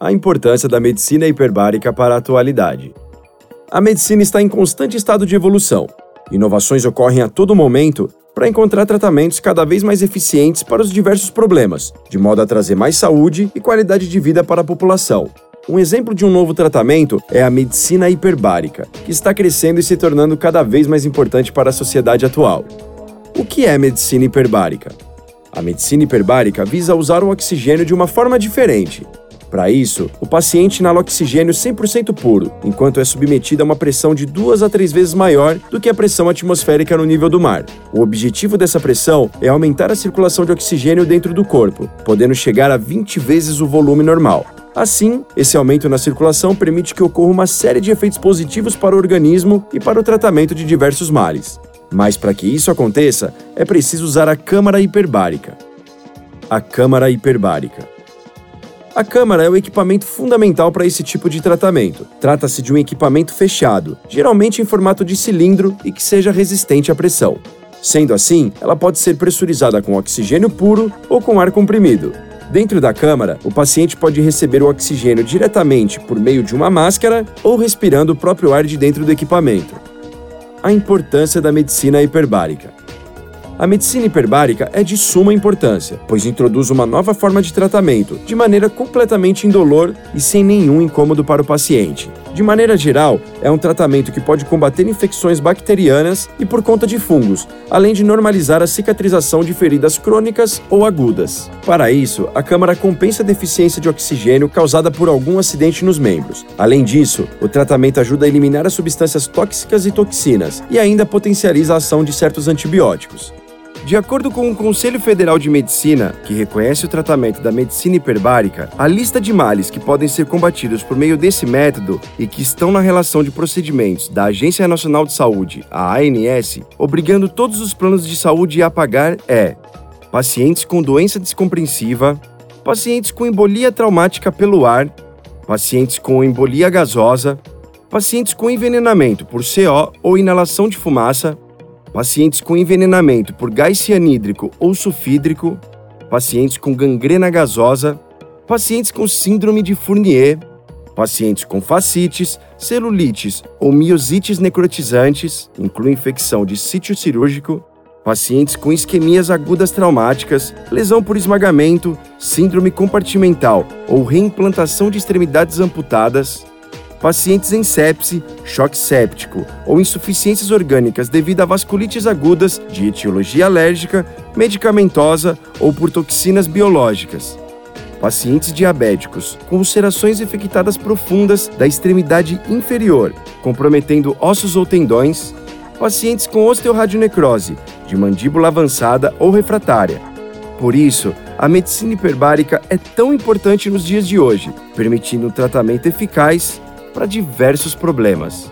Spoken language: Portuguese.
A importância da medicina hiperbárica para a atualidade. A medicina está em constante estado de evolução. Inovações ocorrem a todo momento para encontrar tratamentos cada vez mais eficientes para os diversos problemas, de modo a trazer mais saúde e qualidade de vida para a população. Um exemplo de um novo tratamento é a medicina hiperbárica, que está crescendo e se tornando cada vez mais importante para a sociedade atual. O que é medicina hiperbárica? A medicina hiperbárica visa usar o oxigênio de uma forma diferente. Para isso, o paciente inala oxigênio 100% puro, enquanto é submetido a uma pressão de duas a três vezes maior do que a pressão atmosférica no nível do mar. O objetivo dessa pressão é aumentar a circulação de oxigênio dentro do corpo, podendo chegar a 20 vezes o volume normal. Assim, esse aumento na circulação permite que ocorra uma série de efeitos positivos para o organismo e para o tratamento de diversos males. Mas para que isso aconteça, é preciso usar a câmara hiperbárica. A câmara hiperbárica. A câmara é o equipamento fundamental para esse tipo de tratamento. Trata-se de um equipamento fechado, geralmente em formato de cilindro e que seja resistente à pressão. Sendo assim, ela pode ser pressurizada com oxigênio puro ou com ar comprimido. Dentro da câmara, o paciente pode receber o oxigênio diretamente por meio de uma máscara ou respirando o próprio ar de dentro do equipamento. A importância da medicina hiperbárica. A medicina hiperbárica é de suma importância, pois introduz uma nova forma de tratamento, de maneira completamente indolor e sem nenhum incômodo para o paciente. De maneira geral, é um tratamento que pode combater infecções bacterianas e por conta de fungos, além de normalizar a cicatrização de feridas crônicas ou agudas. Para isso, a câmara compensa a deficiência de oxigênio causada por algum acidente nos membros. Além disso, o tratamento ajuda a eliminar as substâncias tóxicas e toxinas e ainda potencializa a ação de certos antibióticos. De acordo com o Conselho Federal de Medicina, que reconhece o tratamento da medicina hiperbárica, a lista de males que podem ser combatidos por meio desse método e que estão na relação de procedimentos da Agência Nacional de Saúde, a ANS, obrigando todos os planos de saúde a pagar é pacientes com doença descompreensiva, pacientes com embolia traumática pelo ar, pacientes com embolia gasosa, pacientes com envenenamento por CO ou inalação de fumaça, pacientes com envenenamento por gás cianídrico ou sulfídrico, pacientes com gangrena gasosa, pacientes com síndrome de Fournier, pacientes com fascites, celulites ou miosites necrotizantes, inclui infecção de sítio cirúrgico, pacientes com isquemias agudas traumáticas, lesão por esmagamento, síndrome compartimental ou reimplantação de extremidades amputadas, pacientes em sepse, choque séptico ou insuficiências orgânicas devido a vasculites agudas de etiologia alérgica, medicamentosa ou por toxinas biológicas. Pacientes diabéticos com ulcerações infectadas profundas da extremidade inferior, comprometendo ossos ou tendões. Pacientes com osteoradionecrose, de mandíbula avançada ou refratária. Por isso, a medicina hiperbárica é tão importante nos dias de hoje, permitindo um tratamento eficaz para diversos problemas.